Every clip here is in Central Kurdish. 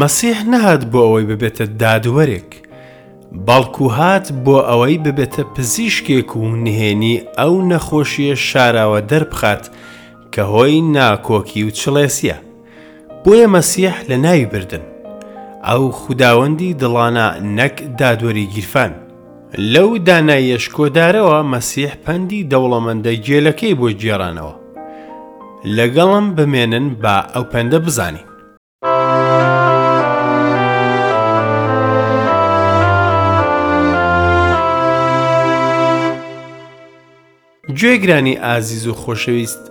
مەسیح نەهات بۆ ئەوەی ببێتە دادوەرێک، بەڵکو هات بۆ ئەوەی ببێتە پزیشکێک و نهێنی ئەو نەخۆشیە شاراوە دەربخات کە هۆی ناکۆکی و چڵێسیە. بۆیە مەسیح لە ناوی بردن. ئەو خوداوەندی دڵانە نەک دادوەری گیرفان. لەو داناییە شکۆدارەوە مەسیح پەندی دەوڵەمەندە گێلەکەی بۆ گێڕانەوە. لەگەڵم بمێنن با ئەو پەندە بزانین. گوێگرانی ئازیز و خۆشەویست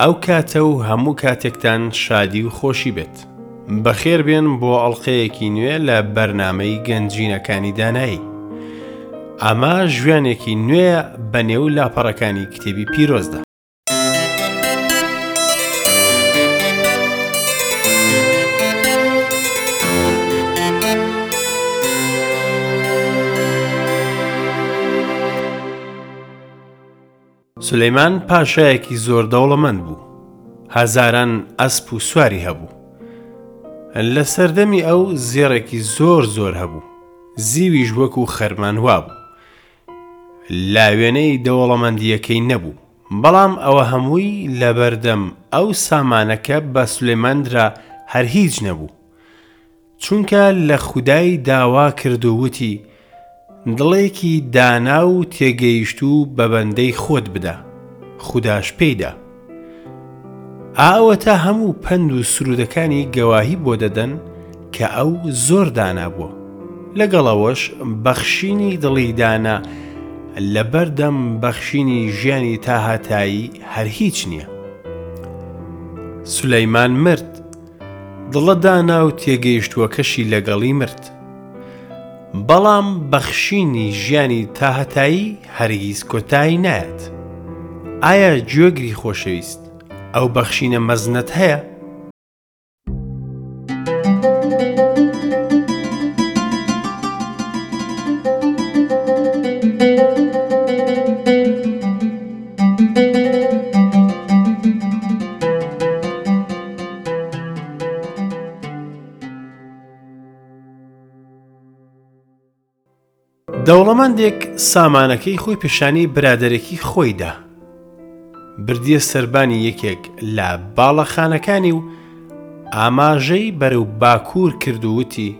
ئەو کاتە و هەموو کاتێکتان شادی و خۆشی بێت بەخێر بێن بۆ ئەڵلقەیەکی نوێ لە بەرنمەی گەنجینەکانی دانایی ئەمە ژوێنێکی نوێ بە نێو لاپەڕەکانی کتێبی پیرۆزدا سولەیمان پاشایەکی زۆر دەوڵەمەند بوو هەزاران ئەسپ و سواری هەبوو لە سەردەمی ئەو زێڕێکی زۆر زۆر هەبوو زیویش وەکو خەرمان وابوو لاوێنەی دەوڵەمەندیەکەی نەبوو بەڵام ئەوە هەمووی لەبەردەم ئەو سامانەکە بە سلێماندرا هەر هیچ نەبوو چونکە لە خودای داوا کرد و وتی، دڵێکی دانا و تێگەیشتوو بە بەندەی خۆت بدە، خوداش پێی دا. ئا ئەوەتا هەموو پەند و سروودەکانی گەواهی بۆ دەدەن کە ئەو زۆر دانا بووە. لەگەڵ ئەوەش بەخشینی دڵی دانا لە بەردەم بەخشینی ژیانی تاهەتایی هەر هیچ نییە. سولەیمان مرد. دڵە دانا و تێگەیشتووەکەشی لەگەڵی مرد. بەڵام بەخشینی ژیانی تاهەتایی هەرگیز کۆتایی نایەت. ئایا گوێگری خۆشەویست ئەو بەخشینە مەزنەت هەیە؟ دەوڵەمەندێک سامانەکەی خۆی پیشانی برادەرێکی خۆی دا. بردیە سەربانی یەکێک لە باڵەخانەکانی و ئاماژەی بەرەو باکوور کرد و وتی،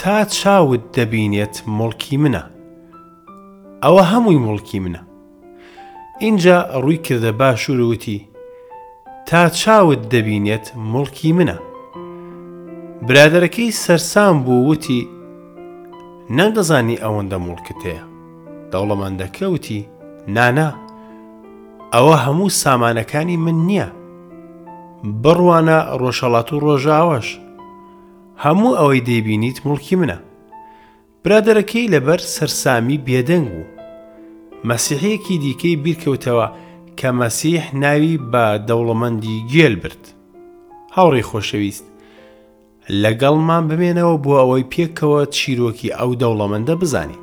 تا چاوت دەبینێت موڵکی منە. ئەوە هەمووی موڵکی منە. ئینجا ڕووی کردە باشوور و وتی، تا چاوت دەبینێت موڵکی منە. برادەرەکەی سەرسام بوو وتی، نەمدەزانی ئەوەندە موڵکت هەیە. دەوڵەمەندەکە وتی، نانا، ئەوە هەموو سامانەکانی من نییە. بڕوانە ڕۆژهەڵات و ڕۆژاواش. هەموو ئەوەی دەیبینیت موڵکی منە. برادەرەکەی لەبەر سەرسامی بێدەنگ بوو. مەسیحییەکی دیکەی بیرکەوتەوە کە مەسیح ناوی بە دەوڵەمەندی گێل برد. هاوڕێی خۆشەویست، لەگەڵمان بمێنەوە بۆ ئەوەی پێکەوە چیرۆکی ئەو دەوڵەمەندە بزانین.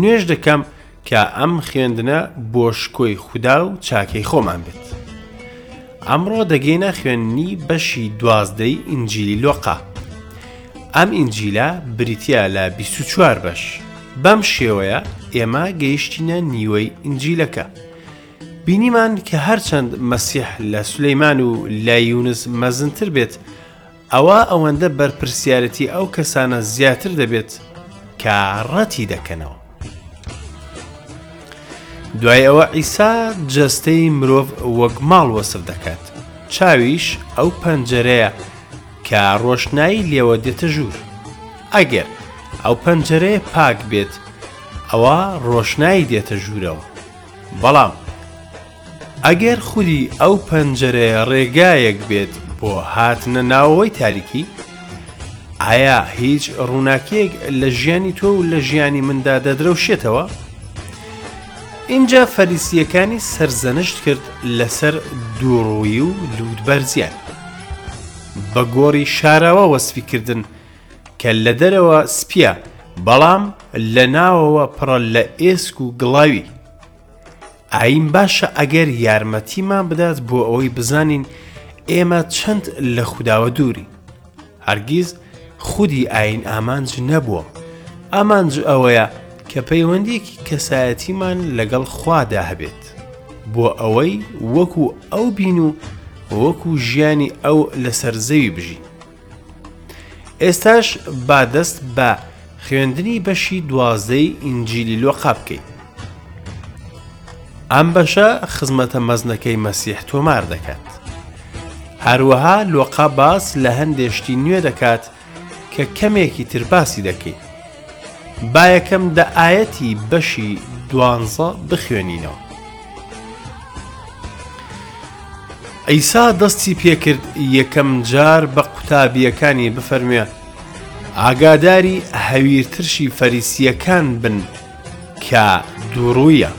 نوێژ دەکەم کە ئەم خوێندنە بۆ شکۆی خودا و چاکەی خۆمان بێت ئەمڕۆ دەگەینە خوێندنی بەشی دوازدەی ئینجیلی لۆقا ئەم ئینجیلە بریتە لە 24 بەش بەم شێوەیە ئێمە گەیشتینە نیوەی ئینجیلەکە بینیمان کە هەرچەند مەسیح لە سلەیمان و لایونس مەزنتر بێت ئەوا ئەوەندە بەرپرسیارەتی ئەو کەسانە زیاتر دەبێت کە ڕەتی دەکەنەوە. دوای ئەوە ئیسا جەستەی مرۆڤ وەک ماڵ وەسف دەکات چاویش ئەو پەنجەرەیە کە ڕۆشنایی لێوە دێتە ژوور ئەگەر ئەو پەنجەرەیە پاک بێت ئەوە ڕۆشنایی دێتە ژوورەوە بەڵام ئەگەر خولی ئەو پەنجەرەیە ڕێگایەک بێت بۆ هاتنە ناوەوەی تاریکی؟ ئایا هیچ ڕووناکیەک لە ژیانی تۆ و لە ژیانی مندا دەدرەوشێتەوە؟ ئینجا فەریسیەکانی سەرزەنشت کرد لەسەر دووڕووی و لووت بەرزیان بە گۆڕی شاراوە وەسفی کردن کە لە دەرەوە سپیە بەڵام لە ناوەوە پڕە لە ئێسک و گڵاوی ئایین باشە ئەگەر یارمەتیمان بدات بۆ ئەوەی بزانین ئێمە چەند لە خودداوە دوورین هەرگیز خودی ئاین ئامانج نەبووە ئامانج ئەوەیە کە پەیوەندیەکی کەسایەتیمان لەگەڵ خوادا هەبێت بۆ ئەوەی وەکو ئەو بین و وەکو ژیانی ئەو لەسەر زەوی بژین ئێستاش با دەست بە خوێندنی بەشی دوازدەی ئینجیلی لۆقا بکەیت ئەم بەشە خزمەتە مەزنەکەی مەسیح تۆمار دەکات هەروەها لۆقا باس لە هەندێشتی نوێ دەکات کە کەمێکی تر باسی دەکەیت با یەکەم دە ئاەتی بەشی دوانزە بخوێنینەوە عیسا دەستی پێکرد یەکەم جار بە قوتابییەکانی بفەرموێ ئاگاداری هەویرترشی فەریسیەکان بن کە دووڕوویە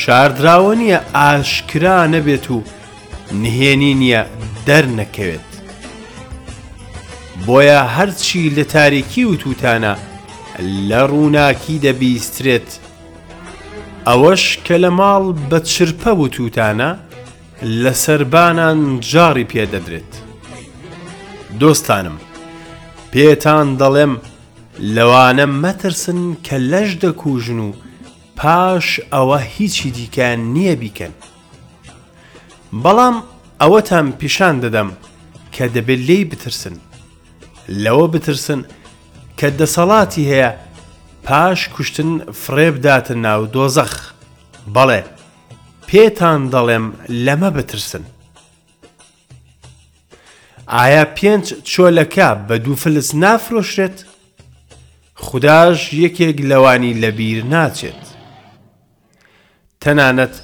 شاردراوە نیە ئاشکرا نەبێت و نهێنی نیە دەرنەکەوێت بۆیە هەرچی لە تاریکی وتوتانە لە ڕووناکی دەبیسترێت ئەوەش کە لە ماڵ بە چرپە و تووتانە لە سەربانان جاڕی پێ دەدرێت. دۆستانم، پێتان دەڵێم لەوانە مەترسن کە لەش دەکوژن و پاش ئەوە هیچی دیکە نییە بیکەن. بەڵام ئەوەتان پیشان دەدەم کە دەبێت لێی بترسن، لەوە بترسن کە دەسەڵاتی هەیە پاش کوشتن فڕێ بداتە ناو دۆزەخ بەڵێ پێتان دەڵێم لەمە بترسن ئایا پێنج چۆلەکە بە دوو فلس نافرۆشرێت خداش یەکێک لەوانی لەبیر ناچێت تەنانەت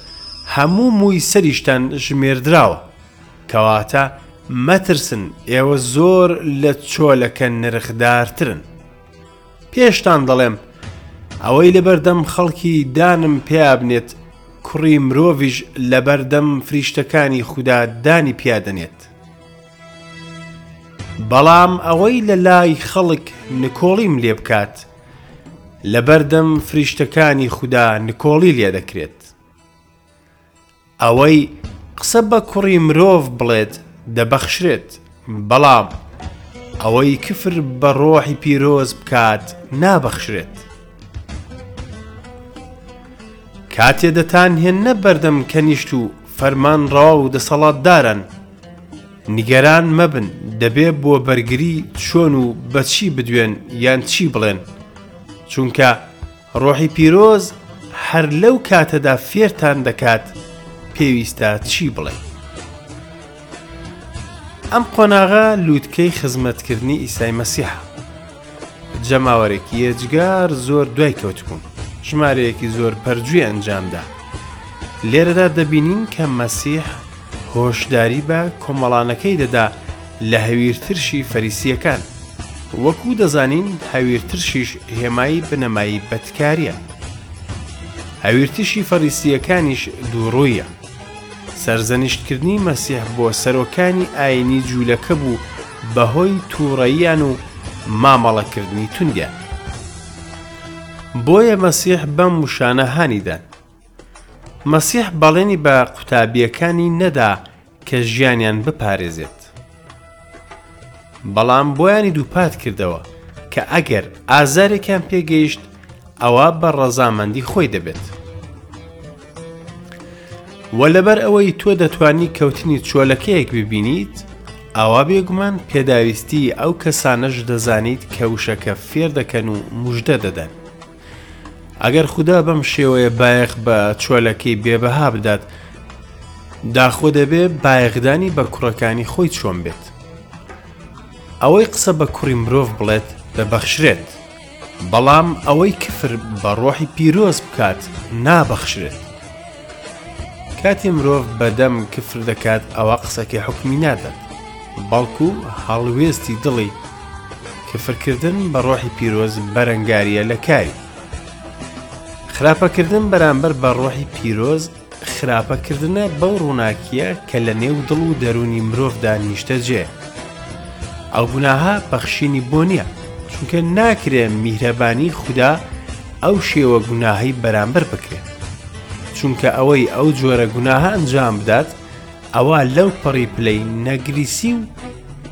هەموو مووی سەریشتان ژمێردراوە. کەواتە مەترسن، ئێوە زۆر لە چۆلەکە نرخدارترن. پێشتان دەڵێم، ئەوەی لەبەردەم خەڵکی دانم پیابنێت، کوڕی مرۆڤیش لەبەردەم فریشتەکانی خودا دانی پیادەنێت. بەڵام ئەوەی لەلای خەڵک نکۆڵیم لێبکات، لەبەردەم فریشتەکانی خودا نکۆڵی لێدەکرێت. ئەوەی قسە بە کوڕی مرۆڤ بڵێت دەبەخشرێت، بەڵام ئەوەی کفر بە ڕۆحی پیرۆز بکات نابەخشرێت. کاتێ دەتان هێننە بەردەم کەنیشت و فەرمانڕەوا و دەسەڵاتدارن، نیگەران مەبن دەبێ بۆ بەرگری چۆن و بەچی بدوێن یان چی بڵێن چونکە ڕۆحی پیرۆز هەر لەو کاتەدا فێرتان دەکات پێویستە چی بڵێن ئەم قۆناغە لووتکەی خزمەتکردنی ئیسای مەسیحە جەماوەرێکی یەجگار زۆر دوای کەوتبوون ژمارەیەکی زۆر پەرجوی ئەنجامدا لێرەدا دەبینین کە مەسیح هۆشداری بە کۆمەڵانەکەی دەدا لە هەویرترشی فەریسییەکان. وەکو دەزانین هەویرترشیش هێمای بنەمایی بەدکاریە. هەویرتشی فەریسییەکانیش دووڕوویە. سەرزەنیشتکردنی مەسیح بۆ سەرۆکانی ئاینی جوولەکە بوو بەهۆی تووڕەییان و مامەڵەکردنی توندیان. بۆیە مەسیح بەم وشانە هانیدان. مەسیح بەڵێنی بە قوتابییەکانی نەدا کە ژیانیان بپارێزێت. بەڵام بۆیانی دووپات کردەوە کە ئەگەر ئازارێکیان پێگەیشت ئەوە بە ڕەزامەندی خۆی دەبێت. و لەبەر ئەوەی تۆ دەتانی کەوتنی چۆلەکەیەک ببینیت، ئاوا بێگومان پێداویستی ئەو کەسانەش دەزانیت کە وشەکە فێر دەکەن و مژدە دەدەن. ئەگەر خودا بەم شێوەیە بایەخ بە چۆلەکەی بێبەها بدات داخۆ دەبێ بایەخدانی بە کوڕەکانی خۆی چۆن بێت ئەوەی قسە بە کوڕی مرۆڤ بڵێت دەبەخشرێت بەڵام ئەوەی کفر بە ڕۆحی پیرۆز بکات نابەخشرێت کاتی مرۆڤ بەدەم کفر دەکات ئەوە قسەکەی حکمی نادات بەڵکو هەڵوێستی دڵی کفرکردن بە ڕۆحی پیرۆز بەرەنگاریە لە کاری خراپەکردن بەرامبەر بە ڕۆحی پیرۆز خراپەکردنە بەو ڕووناکیە کە لە نێو دڵ و دەرونی مرۆڤدا نیشتە جێ ئەو گوناها پەخشینی بۆ نییە چونکە ناکرێ میهرەبانی خوددا ئەو شێوە گوناهی بەرامبەر بکرێت چونکە ئەوەی ئەو جۆرە گوناهە ئەنجام بدات ئەوە لەو پەڕی پلەی نەگریسی و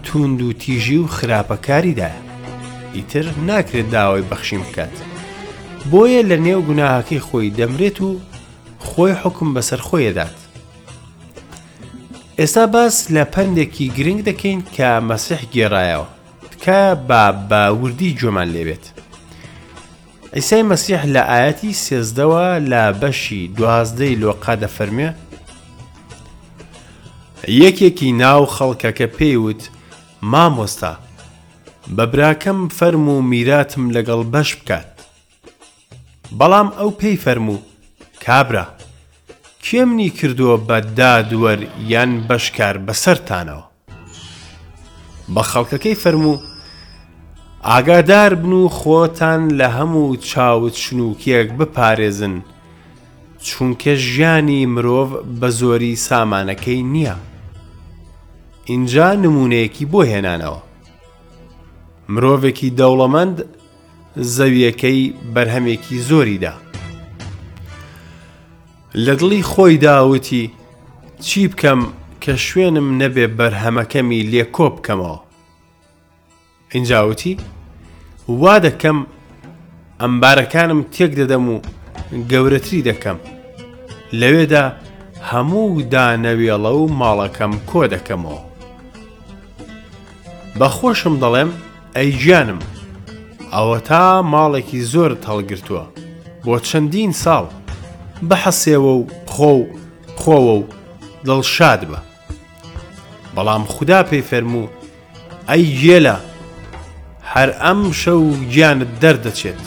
توند و تیژی و خراپەکاریدا ئیتر ناکرێت داوای بەخشی بکات بۆیە لە نێو گوناهەکەی خۆی دەمرێت و خۆی حکم بەسەر خۆیدات ئێستا باس لە پەندێکی گرنگ دەکەین کە مەسیح گێڕایەوە تکایە با بە وردی گوێمان لێبێت عیسای مەسیح لە ئایەتی سێزدەوە لە بەشی دوازدەی لۆقا دەفەرمێ یەکێکی ناو خەڵکەکە پێیوت مامۆستا بە براکەم فەرم و میراتم لەگەڵ بەش بکات بەڵام ئەو پێی فەرموو کابرا کێمنی کردووە بە دادوەر یان بەشکار بەسەرتانەوە بە خەڵکەکەی فەرموو، ئاگاداربن و خۆتان لە هەموو چاوچنووکێک بپارێزن، چونکە ژیانی مرۆڤ بە زۆری سامانەکەی نییە. ئینجا نموونەیەکی بۆ هێنانەوە، مرۆڤێکی دەوڵەمەند زەوییەکەی بەرهەمێکی زۆری دا. لە دڵی خۆیدا وتی، چی بکەم کە شوێنم نەبێ بەرهەمەکەمی لێ کۆ بکەمەوە. ئینجاوتی، وا دەکەم ئەمبارەکانم تێک دەدەم و گەورەتری دەکەم. لەوێدا هەموو دانەوێڵە و ماڵەکەم کۆ دەکەمەوە. بە خۆشم دەڵێم، ئەی گیانم ئەوەتا ماڵێکی زۆرت هەڵگرتووە بۆ چەندین ساڵ بحەسێەوە و خۆ و خۆوە و دڵشاد بە بەڵام خوددا پێی فەرموو ئەی گێلە هەر ئەم شەو گیانت دەردەچێت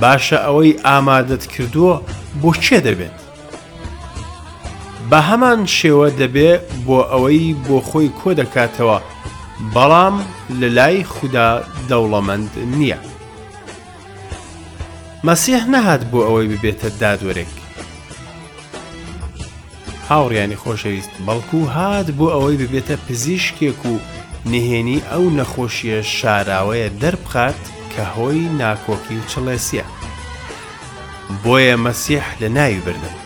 باشە ئەوەی ئامادەت کردووە بۆ کێ دەبێت بە هەمان شێوە دەبێ بۆ ئەوەی بۆ خۆی کۆ دەکاتەوە بەڵام لە لای خودا دەوڵەمەند نییە مەسیح نەهات بۆ ئەوەی ببێتە دادوەرێک هاوڕیانی خۆشەویست بەڵکو هات بۆ ئەوەی ببێتە پزیشکێک و نهێنی ئەو نەخۆشیە شاراوەیە دەربخات کە هۆی ناکۆکی و چڵێسیە بۆیە مەسیح لە ناوی بردن.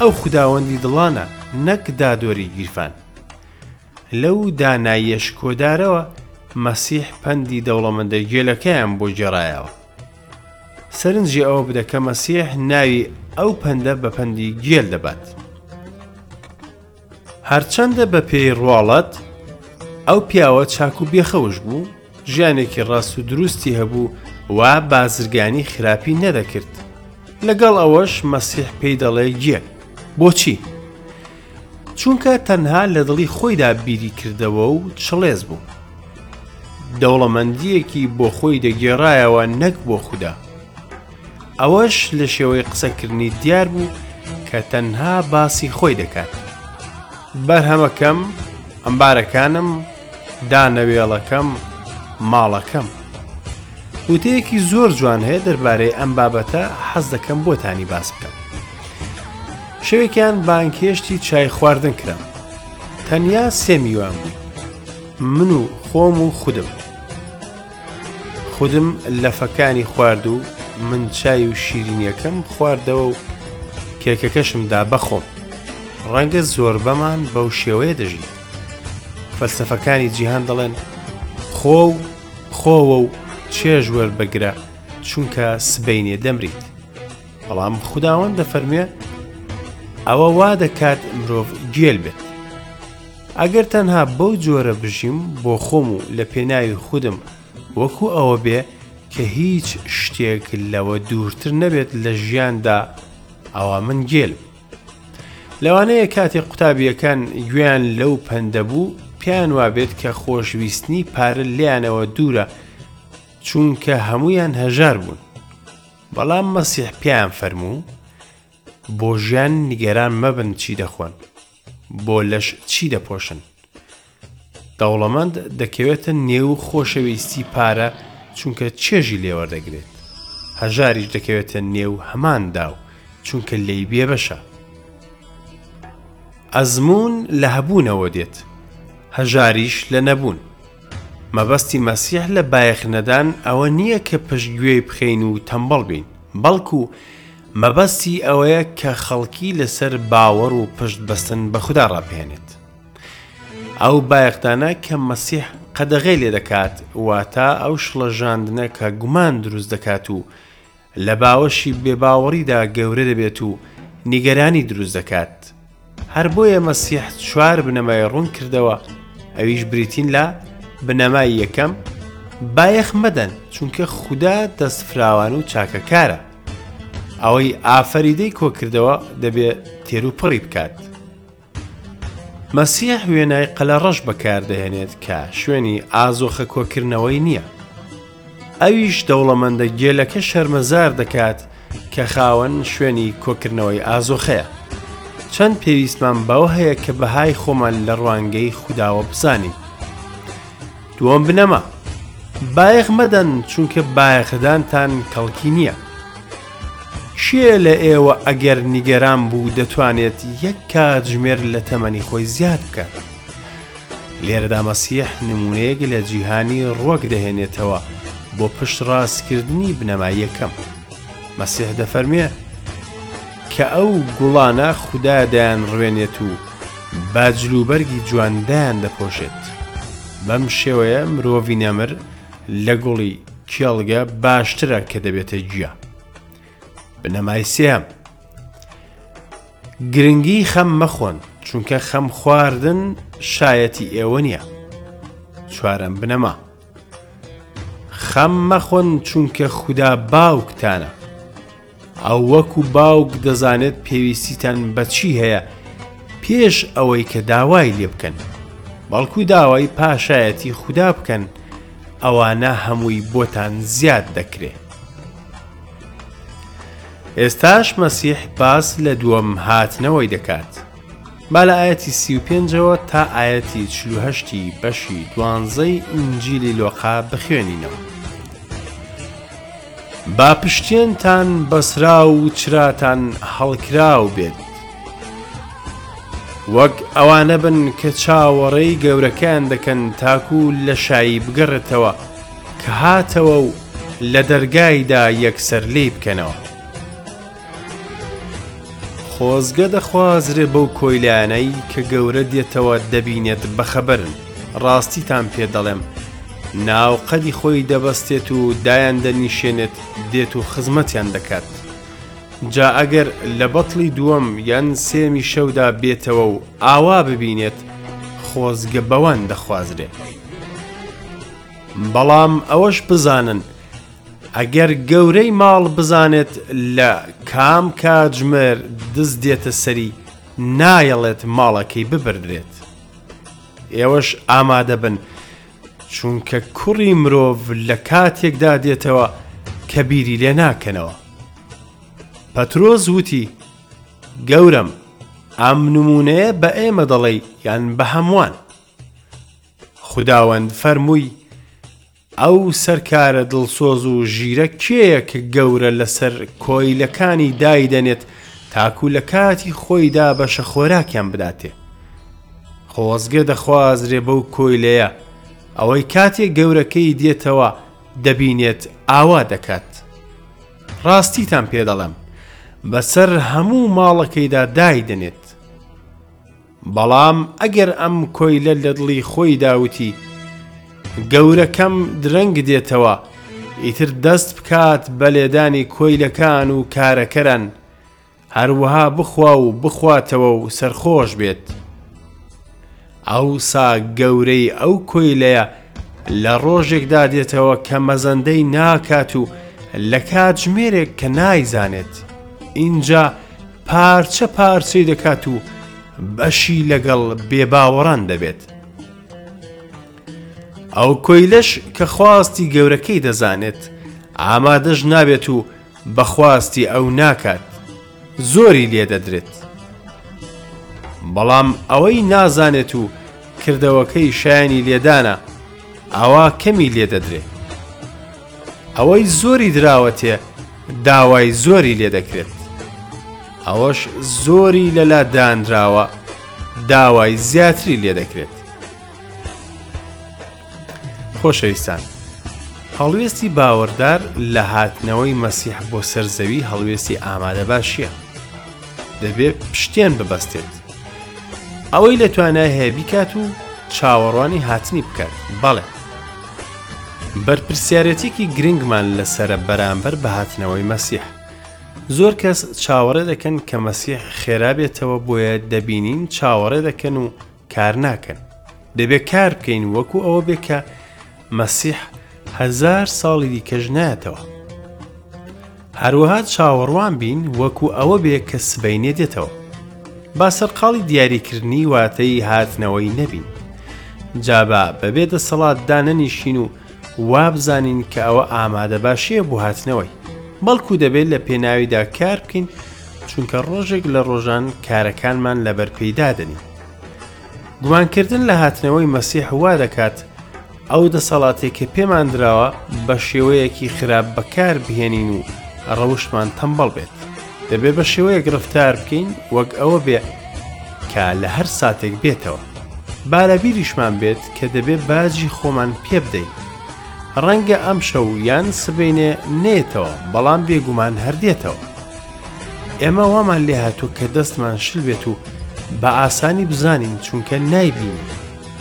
ئەو خوداوەندی دڵانە نەک دادۆری گیرفان. لەو داناییە شکۆدارەوە مەسیح پەندی دەوڵەمەندە گێلەکەیان بۆ گێڕایەوە. سەرنجی ئەوە بدە کە مەسیح ناوی ئەو پەندە بە پەندی گێل دەبات. هەرچەندە بە پێی ڕواڵەت ئەو پیاوە چاک و بێخەوش بوو، ژیانێکی ڕاست و دروستی هەبوو و بازرگانی خراپی نەدەکرد. لەگەڵ ئەوەش مەسیح پێی دەڵێ گێل. بۆچی؟ چونکە تەنها لە دڵی خۆیدا بیری کردەوە و چڵێز بوو. دەوڵەمەندیەکی بۆ خۆی دەگێڕایەوە نەک بۆ خوددا. ئەوەش لە شێوەی قسەکردنی دیار بوو کە تەنها باسی خۆی دەکات بەرهەمەکەم ئەمبارەکانم دانەوێڵەکەم ماڵەکەم وتەیەکی زۆر جوان هەیە دەربارەی ئەم بابەتە حەز دەکەم بۆتانی باس بکەم شەوێکیان بانکێشتی چای خواردن کرام تەنیا سێ میوان بوو من و خۆم و خودم خودم لەفەکانی خوارد و من چای و شیرینیەکەم خواردەوە و کێکەکەشم دا بەخۆم ڕەنگە زۆربەمان بەو شێوەیە دەژین فەلسفەکانی جیهان دەڵێن خۆ و خۆوە و چێژ وەربگرە چونکە سبینێ دەمریت بەڵام خوداوەند دەفەرمێ ئەوە وا دەکات مرۆڤ گێل بێت ئەگەر تەنها بەو جۆرە بژیم بۆ خۆم و لە پێناوی خودم وەکو ئەوە بێ کە هیچ شتێک لەوە دوورتر نەبێت لە ژیاندا ئەوە من گێل لەوانەیە کاتێ قوتابیەکان گوێیان لەو پەندە بوو پێیان وابێت کە خۆشویستنی پارە لیانەوە دوورە چونکە هەمویان هەژار بوون بەڵام مەسیح پیان فەرموو بۆ ژیان نیگەران مەبن چی دەخۆن بۆ لەش چی دەپۆشن دەوڵەمەند دەکەوێتە نێو خۆشەویستی پارە چونکە چێژی لێوەردەگرێت هەژاریش دەکەوێتە نێو هەماندا و چونکە لێی بێبەشە ئەزمون لە هەبوونەوە دێت هەژاریش لە نەبوون مەبەستی مەسیح لە بایەخ نەدان ئەوە نییە کە پشتگوێی بخەین و تەمبەڵ بین، بەڵکو مەبەستی ئەوەیە کە خەڵکی لەسەر باوەڕ و پشت بەستن بە خودا ڕابهێنێت. ئەو بایەخدانە کە مەسیح قەدەغەی لێ دەکات واتە ئەو شڵەژاندنە کە گومان دروست دەکات و لە باوەشی بێباوەڕیدا گەورە دەبێت و نیگەرانی دروست دەکات. هەر بۆیە مەسیح چوار بنەمای ڕوون کردەوە، ئەویش بریتین لە بنەمای یەکەم، بایەخ مەدەن چونکە خودا دەست فراوان و چاکەکارە. ئەوەی ئافەریدەی کۆکردەوە دەبێ تێروپڕی بکات. مەسیح وێنای قەلەڕەش بەکاردەهێنێت کە شوێنی ئازۆخە کۆکردنەوەی نییە. ئەویش دەوڵەمەندە گێلەکە شەرمەزار دەکات کە خاوەن شوێنی کۆکردنەوەی ئازۆخەیە. چەند پێویستمان بەوە هەیە کە بەهای خۆمان لە ڕوانگەی خودداوە بزانین. دووەم بنەما، بایەخ مەدەن چونکە بایەخدانتان کەڵکی نییە. کێ لە ئێوە ئەگەر نیگەران بوو دەتوانێت یەک کاتژمێر لە تەمەنی خۆی زیاد بکات؟ لێرەدا مەسیح نمونەیەک لە جیهانی ڕوەک دەهێنێتەوە بۆ پشت ڕاستکردنی بنەما یەکەم. مەسیح دەفەرمێ کە ئەو گوڵانە خوددا دەیان ڕوێنێت و بە جلوبەرگی جوان دایان دەپۆشێت. بەم شێوەیە مرۆڤی نەمر لە گوڵی کێڵگە باشترە کە دەبێتە گیە. بنەمای سێم. گرنگی خەم مەخۆن چونکە خەم خواردن شایەتی ئێوە نییە. چوارەم بنەما. خەم مەخۆن چونکە خوددا باوکتانە. ئەو وەکو باوک دەزانێت پێویستیتان بە چی هەیە پێش ئەوەی کە داوای لێ بکەن بەڵکو داوای پاشایەتی خوددا بکەن ئەوانە هەمووی بۆتان زیاد دەکرێت ئێستاش مەسیح باس لە دووەم هاتنەوەی دەکات با لە ئایەتی سی و پێنجەوە تا ئایەتی چل و هەشتی بەشی دوانزەی ئینجیلی لۆقا بخوێنینەوە. با پشتێنتان بەسرا و چراتان هەڵکراو بێت. وەک ئەوانە بن کە چاوەڕێی گەورەکەیان دەکەن تاکو و لە شایی بگەڕێتەوە کە هاتەوە و لە دەرگایدا یەکسەر لی بکەنەوە. خۆزگە دەخوازرێ بەو کۆیلانەی کە گەورە دێتەوە دەبینێت بەخەبەرن ڕاستیتان پێ دەڵێم ناو قەدی خۆی دەبەستێت و دایان دەنیشێنێت دێت و خزمەتیان دەکات جا ئەگەر لە بەتڵی دووەم یان سێمی شەودا بێتەوە و ئاوا ببینێت خۆزگە بەوان دەخوازرێت بەڵام ئەوەش بزانن ئەگەر گەورەی ماڵ بزانێت لە کام کاتژمێر دز دێتە سەری نایەڵێت ماڵەکەی ببردرێت ئێوەش ئامادەبن چونکە کوڕی مرۆڤ لە کاتێکدا دێتەوە کە بیری لێ ناکەنەوە پەترۆز وتی گەورم ئەم نمونەیە بە ئێمە دەڵێ یان بە هەمووان خداوەند فەرمووی ئەو سەرکارە دڵسۆز و ژیرە کێیە کە گەورە لەسەر کۆیلەکانی دایدەنێت تاکو لە کاتی خۆیدا بەشە خۆراکیان بداتێ؟ خۆزگە دەخوازرێ بەو کۆیلەیە ئەوەی کاتێ گەورەکەی دێتەوە دەبینێت ئاوا دەکات. ڕاستیتان پێ دەڵێم بەسەر هەموو ماڵەکەیدا دایدەنێت. بەڵام ئەگەر ئەم کۆیلە لە دڵی خۆیدا وتی، گەورەکەم درەنگ دێتەوە، ئیتر دەست بکات بە لێدانی کۆیلەکان و کارەکەران، هەروەها بخوا و بخواتەوە و سەرخۆش بێت. ئەوسا گەورەی ئەو کۆیلەیە لە ڕۆژێکدا دێتەوە کە مەزەندەی ناکات و لە کاتژمێرێک کە نایزانێت. ئینجا پارچە پارچەی دەکات و بەشی لەگەڵ بێباوەڕان دەبێت. ئەو کۆیلەش کە خواستی گەورەکەی دەزانێت، ئامادەش نابێت و بەخواستی ئەو ناکات، زۆری لێ دەدرێت. بەڵام ئەوەی نازانێت و کردەوەکەی شایانی لێدانە، ئاوا کەمی لێ دەدرێت. ئەوەی زۆری دراوەتێ، داوای زۆری لێ دەکرێت ئەوەش زۆری لەلا دانراوە داوای زیاتری لێ دەکرێت خۆشەویستان هەڵوێستی باوەڕدار لە هاتنەوەی مەسیح بۆ سەرزەوی هەڵوێستی ئامادە باشیە دەبێت پشتێن ببەستێت ئەوەی لە توانای هەیە بیکات و چاوەڕوانی هاتنی بکات بەڵێ بەرپرسیارێتیەکی گرنگمان لەسەرە بەرامبەر بە هاتنەوەی مەسیح. زۆر کەس چاوەڕێ دەکەن کە مەسیح خێرا بێتەوە بۆیە دەبینین چاوەڕێ دەکەن و کار ناکەن. دەبێ کار بکەین وەکو ئەوە بێ کە مەسیح هەزار ساڵی دیکەش نایەتەوە. هەروەها چاوەڕوان بین وەکو ئەوە بێ کە سبەینێ دێتەوە با سەرقاڵی دیاری کردنی واتەی هاتنەوەی نەبین جا با بەبێ دەسەڵات دانەنیشین و وابزانین کە ئەوە ئامادە باشیە بۆ هاتنەوەی بەڵکو دەبێت لە پێناویدا کار بکەین چونکە ڕۆژێک لە ڕۆژان کارەکانمان لەبەر پێیدادنی گومانکردن لە هاتنەوەی مەسیح وا دەکات ئەو دەسەڵاتەی کە پێمان دراوە بە شێوەیەکی خراپ بەکار بهێنین و ڕەوشمان تەمبەڵ بێت دەبێ بە شێوەیەک ڕفتار بکەین وەک ئەوە بێ کە لە هەر ساتێک بێتەوە بارەبیریشمان بێت کە دەبێ باجی خۆمان پێ بدەین ڕەنگە ئەم شەو یان سبینێ نێتەوە بەڵام بێگومان هەردێتەوە ئێمە وامان لێهاتوو کە دەستمان شل بێت و بە ئاسانی بزانین چونکە نایبین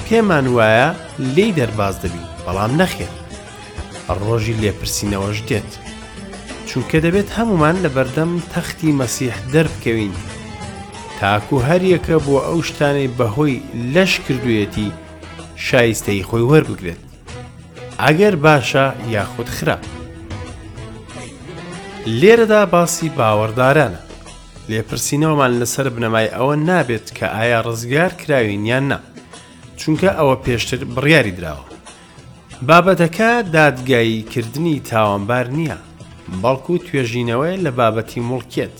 پێمان وایە لێی دەرباز دەبین بەڵام نەخێر ڕۆژی لێپرسینەوەش دێت چونکە دەبێت هەمومان لە بەردەم تەختی مەسیح دەربکەوین تاکو هەریەکە بۆ ئەو شتانەی بەهۆی لەش کردویەتی شایستەی خۆی وەربگرێت ئەگەر باشە یاخود خراپ لێرەدا باسی باوەڕدارانە لێپرسینەوەمان لەسەر بنەمای ئەوە نابێت کە ئایا ڕزگار کراوین یان نا چونکە ئەوە پێشتر بڕیاری دراوە بابەتەکە دادگایی کردنی تاوانبار نییە بەڵکو توێژینەوەی لە بابەتی مڵکێت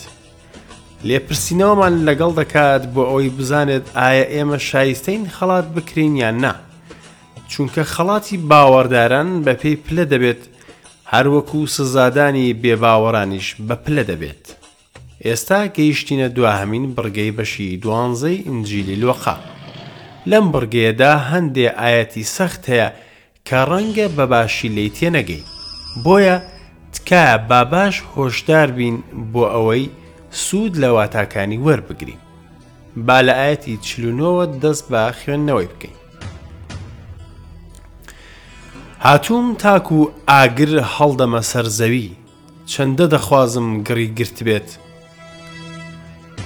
لێپرسینەوەمان لەگەڵ دەکات بۆ ئەوەی بزانێت ئایا ئێمە شایستەین خەڵات بکرین یان نا چونکە خەڵاتی باوەڕداران بە پێی پلە دەبێت هەروەکو سزادانی بێباوەڕانیش بە پلە دەبێت. ئێستا گەیشتینە دواهەمین بڕگەی بەشی دوانزەی ئینجیلی لۆقا. لەم بڕگەیەدا هەندێ ئایەتی سەخت هەیە کە ڕەنگە بە باشی لێی تێنەگەین. بۆیە تکایە با باش هۆشدار بین بۆ ئەوەی سوود لە واتاکانی وەربگرین. با لە ئایەتی چل و نۆوە دەست بە خوێندنەوەی بکەین. هاتووم تاکو ئاگر هەڵدەمە سەر زەوی، چەندە دەخوازم گڕی گرتبێت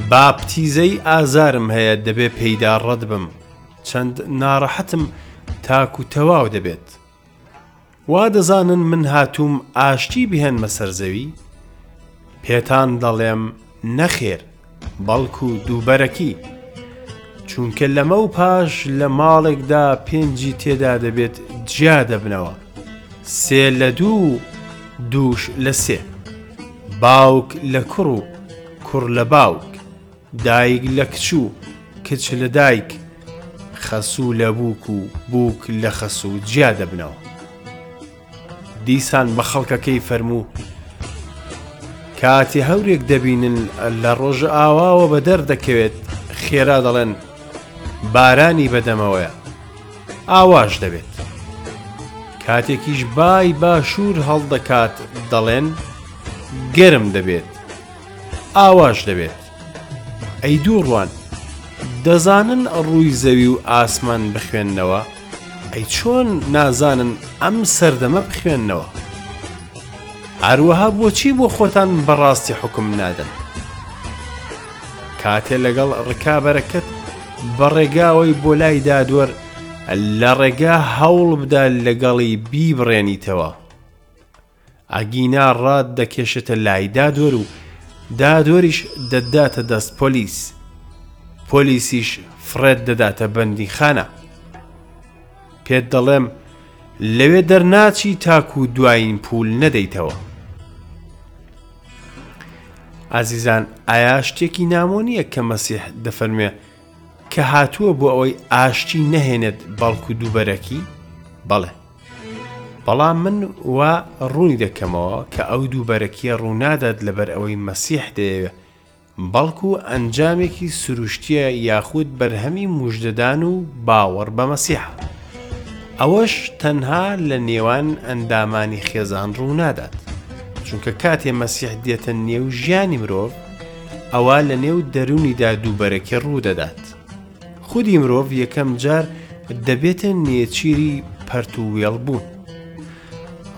باپتیزەی ئازارم هەیە دەبێ پێیدا ڕەدبم چەند ناڕەحەتم تاک و تەواو دەبێت وا دەزانن من هاتووم ئاشتی بهێنمە سەرزەوی پێتان دەڵێم نەخێر بەڵکو دووبەرەکی، چونکە لەمەو پاش لە ماڵێکدا پێنجی تێدا دەبێت جیا دەبنەوە، سێ لە دوو و دووش لە سێ، باوک لە کوڕ و کوڕ لە باوک، دایک لە کچ و کچ لە دایک، خەسوو لە بووک و بووک لە خەسوو جیا دەبنەوە. دیسان بە خەڵکەکەی فەرموو کاتێ هەورێک دەبینن لە ڕۆژە ئاواوە بە دەردەکەوێت خێرا دەڵێن بارانی بەدەمەوەیە ئاواش دەبێت کاتێکیش بای باشوور هەڵدەکات دەڵێن گەرم دەبێت ئاواش دەبێت ئەی دوو ڕوان دەزانن ڕووی زەوی و ئاسمان بخوێندنەوە ئەی چۆن نازانن ئەم سەردەمە بخوێندنەوە هەروەها بۆچی بۆ خۆتان بەڕاستی حکم نادەن کاتێ لەگەڵ ڕکابەرەکەت بە ڕێگاوەی بۆ لای دادوەر لە ڕێگا هەوڵ بدا لەگەڵی بیبڕێنیتەوە ئەگینا ڕات دەکێشێتە لای دادوەر و دادوەریش دەتداتە دەست پۆلیس پۆلیسیش فڕێت دەداتە بەندی خانە پێت دەڵێم لەوێ دەرناچی تاکو و دوایین پول نەدەیتەوە ئازیزان ئایا شتێکی نامۆ نییە کە مەسیح دەفەرمێ کە هاتووە بۆ ئەوەی ئاشتی نەهێنێت بەڵکو دووبەرەکی بەڵێ بەڵام من وا ڕوونی دەکەمەوە کە ئەو دوو بەرەکیە ڕوونادات لەبەر ئەوەی مەسیح دەیەوێت بەڵکو ئەنجامێکی سروشتیە یاخود بەرهەمی مژدەدان و باوەڕ بە مەسیحە ئەوەش تەنها لە نێوان ئەندامانی خێزان ڕوونادات چونکە کاتێ مەسیح دێتە نێو ژیانی مرۆڤ ئەوە لە نێو دەرونیدا دووبەرەکی ڕوو دەدات خودی مرۆڤ یەکەم جار دەبێتە نێچیری پەرت و وێڵ بوون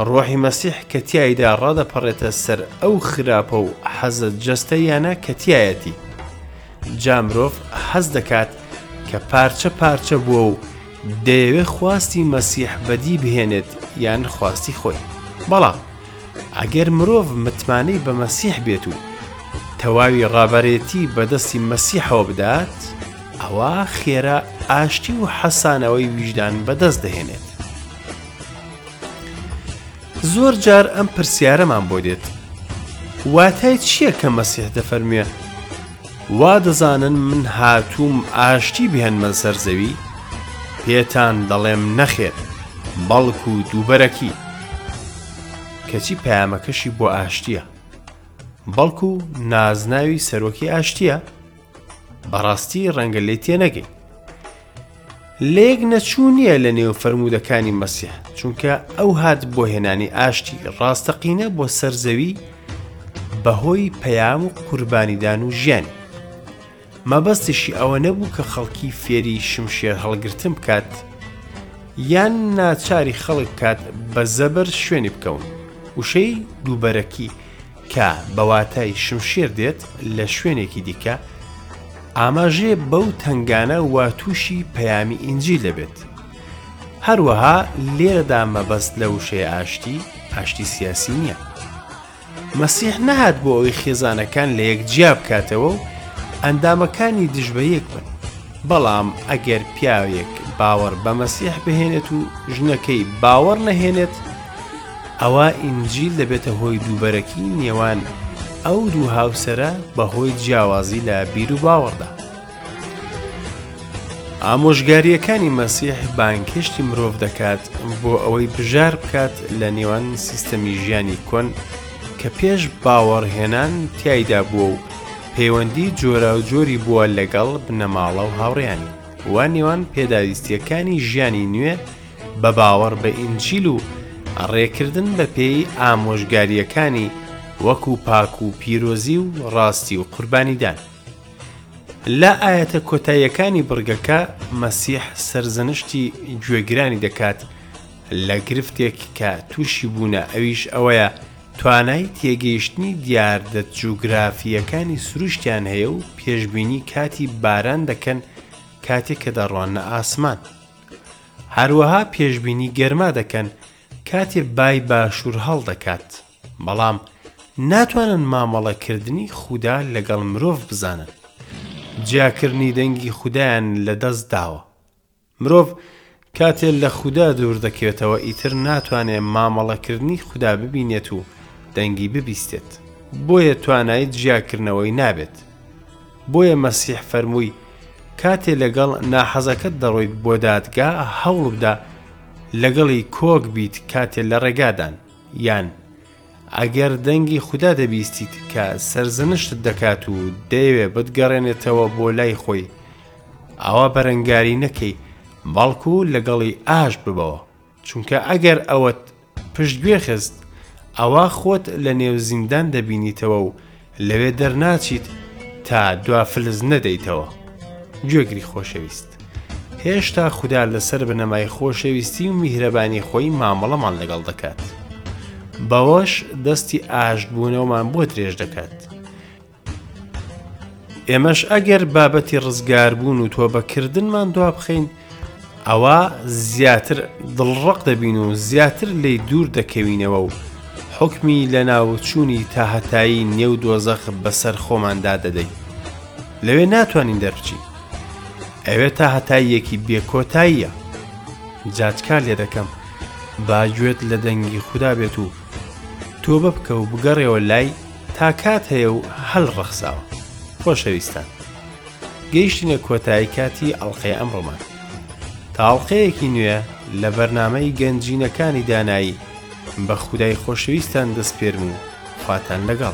ڕۆحی مەسیح کە تایدا ڕادەپەڕێتە سەر ئەو خراپە و حەزە جەستەیانە کە تایەتی جا مرۆڤ حەز دەکات کە پارچە پارچە بووە و دەیەوێت خواستی مەسیح بەدی بهێنێت یان خواستی خۆی بەڵام ئەگەر مرۆڤ متمانەی بە مەسیح بێت و تەواوی ڕابەرێتی بەدەستی مەسیحەوە بدات ئەوە خێرا ئاشتی و حەسانەوەی ویژدان بەدەست دەهێنێت زۆر جار ئەم پرسیارەمان بۆ دێت واتای چییە کە مەسیح دەفەرموێ وا دەزانن من هاتووم ئاشتی بهێنمە سەر زەوی پێتان دەڵێم نەخێت بەڵکو و دووبەرەکی کەچی پامەکەشی بۆ ئاشتیە بەڵکو و نازناوی سەرۆکی ئاشتیە بەڕاستی ڕەنگە لێ تێنەگەین لێک نەچوو نییە لە نێو فەرمودەکانی مەسیح چونکە ئەو هات بۆ هێنانی ئاشتی ڕاستەقینە بۆ سەرزەوی بەهۆی پەیام و قوربانیدان و ژیانی مەبەستیشی ئەوە نەبوو کە خەڵکی فێری شمشێر هەڵگرتن بکات یان ناچاری خەڵک کات بە زەبەر شوێنی بکەون وشەی دووبەرەکی کە بە واتای شمشێر دێت لە شوێنێکی دیکە ئاماژێ بەو تنگانە و تووشی پەیامی ئینجیل دەبێت هەروەها لێرەدا مەبەست لە وشەی ئاشتی ئاشتی سیاسی نییە مەسیح نەهات بۆ ئەوی خێزانەکان لە یەک جیا بکاتەوە و ئەندامەکانی دژبە یەک بن بەڵام ئەگەر پیاوێک باوەڕ بە مەسیح بهێنێت و ژنەکەی باوەڕ نەهێنێت ئەوە ئینجیل دەبێتە هۆی دووبەرەکی نێوان ئەو دوو هاوسرە بەهۆی جیاوازی لە بیر و باوەڕدا ئامۆژگاریەکانی مەسیح بانکشتی مرۆڤ دەکات بۆ ئەوەی بژار بکات لە نێوان سیستەمی ژیانی کۆن کە پێش باوەڕهێنان تایدا بووە و پەیوەندی جۆراوجۆری بووە لەگەڵ بنەماڵە و هاوڕێیانی، و نێوان پێداویستییەکانی ژیانی نوێ بە باوەڕ بە ئینجیل و ڕێکردن بەپێی ئامۆژگارییەکانی وەکو پاک و پیرۆزی و ڕاستی و قوربانیدان. لە ئایەتە کۆتاییەکانی بڕگەکە، مەسیح سەرزەنشتی گوێگرانی دەکات لە گرفتێک کە تووشی بوونە، ئەویش ئەوەیە توانای تێگەیشتنی دیاردە جوگرافییەکانی سروشتیان هەیە و پێشبینی کاتی باران دەکەن کاتێک کە دەڕواننە ئاسمان. هەروەها پێشبینی گەرما دەکەن کاتێ بای باشوور هەڵدەکات، بەڵام ناتوانن مامەڵەکردنی خودا لەگەڵ مرۆڤ بزانن. جیاکردنی دەنگی خودایان لەدەست داوە. مرۆڤ کاتێ لە خودا دوور دەکەوێتەوە ئیتر ناتوانێ مامەڵەکردنی خودا ببینێت و دەنگی ببیستێت بۆیە توانای جیاکردنەوەی نابێت بۆیە مەسیح فەرمووی کاتێ لەگەڵ ناحەزەکەت دەڕۆیت بۆ دادگا هەوڵبدا لەگەڵی کۆک بیت کاتێ لە ڕێگادان یان ئەگەر دەنگی خودا دەبیستیت کە سەرزنشتت دەکات و دەیەوێ بتگەڕێنێتەوە بۆ لای خۆی ئاوا بەرەنگاری نەکەی بەڵکو و لەگەڵی ئاش ببەوە چونکە ئەگەر ئەوەت پشتگوێ خست ئەوە خۆت لە نێو زیندان دەبینیتەوە و لەوێ دەرناچیت تا دوا فلز نەدەیتەوە گوێگری خۆشەویست هێشتا خوددا لەسەر بنەمای خۆشەویستی و میهرەبانی خۆی مامەڵەمان لەگەڵ دەکات بەوەش دەستی ئاشتبوونەوەمان بۆ درێژ دەکات ئێمەش ئەگەر بابەتی ڕزگاربوون و تۆ بەکردنمان دوا بخەین ئەوا زیاتر دڵڕەق دەبین و زیاتر لێی دوور دەکەوینەوە و حوکمی لەناوچوونی تاهەتایی نێو دۆزەخ بەسەر خۆماندا دەدەین لەوێ ناتوانین دەربچین ئەوێ تا هەتاییەکی بێکۆتاییە جاچکار لێ دەکەم باگوێت لە دەنگی خوددا بێت و تۆ بە بکە و بگەڕێەوە لای تا کات هەیە و هەل ڕەخساوە خۆشەویستان گەیشتینە کۆتایی کاتی ئەڵلقەی ئەمڕۆمان تاڵقەیەکی نوێ لە بەرنمەی گەنجینەکانی دانایی بە خودای خۆشەویستان دەستپێرم و خواتان لەگەڵ